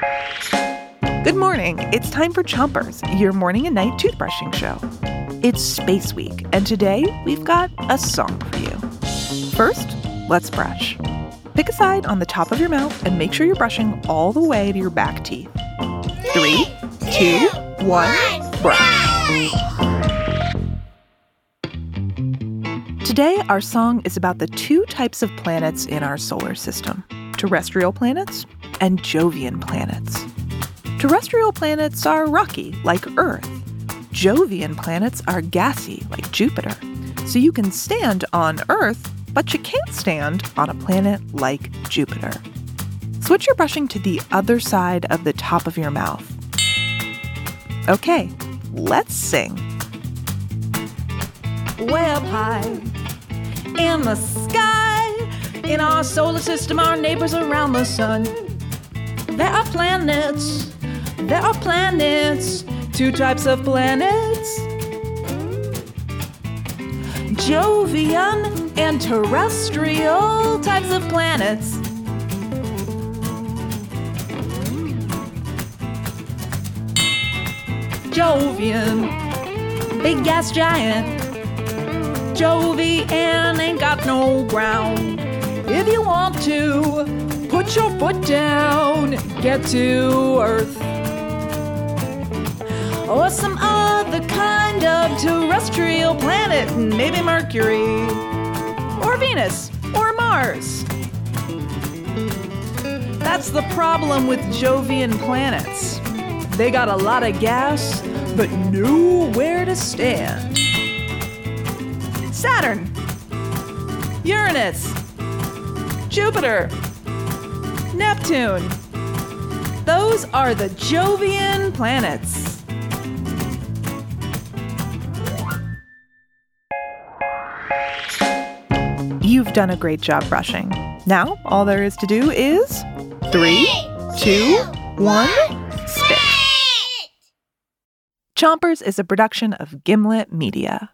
Good morning. It's time for Chompers, your morning and night toothbrushing show. It's Space Week, and today we've got a song for you. First, let's brush. Pick a side on the top of your mouth and make sure you're brushing all the way to your back teeth. Three, two, one, brush. Today, our song is about the two types of planets in our solar system terrestrial planets and Jovian planets. Terrestrial planets are rocky, like Earth. Jovian planets are gassy, like Jupiter. So you can stand on Earth, but you can't stand on a planet like Jupiter. Switch your brushing to the other side of the top of your mouth. Okay, let's sing. Up high in the sky, in our solar system, our neighbors around the sun. There are planets there are planets, two types of planets Jovian and terrestrial types of planets. Jovian, big gas giant. Jovian ain't got no ground. If you want to, put your foot down, get to Earth or some other kind of terrestrial planet, maybe Mercury, or Venus, or Mars. That's the problem with Jovian planets. They got a lot of gas, but nowhere to stand. Saturn, Uranus, Jupiter, Neptune. Those are the Jovian planets. You've done a great job brushing. Now, all there is to do is three, two, one, spit. Chompers is a production of Gimlet Media.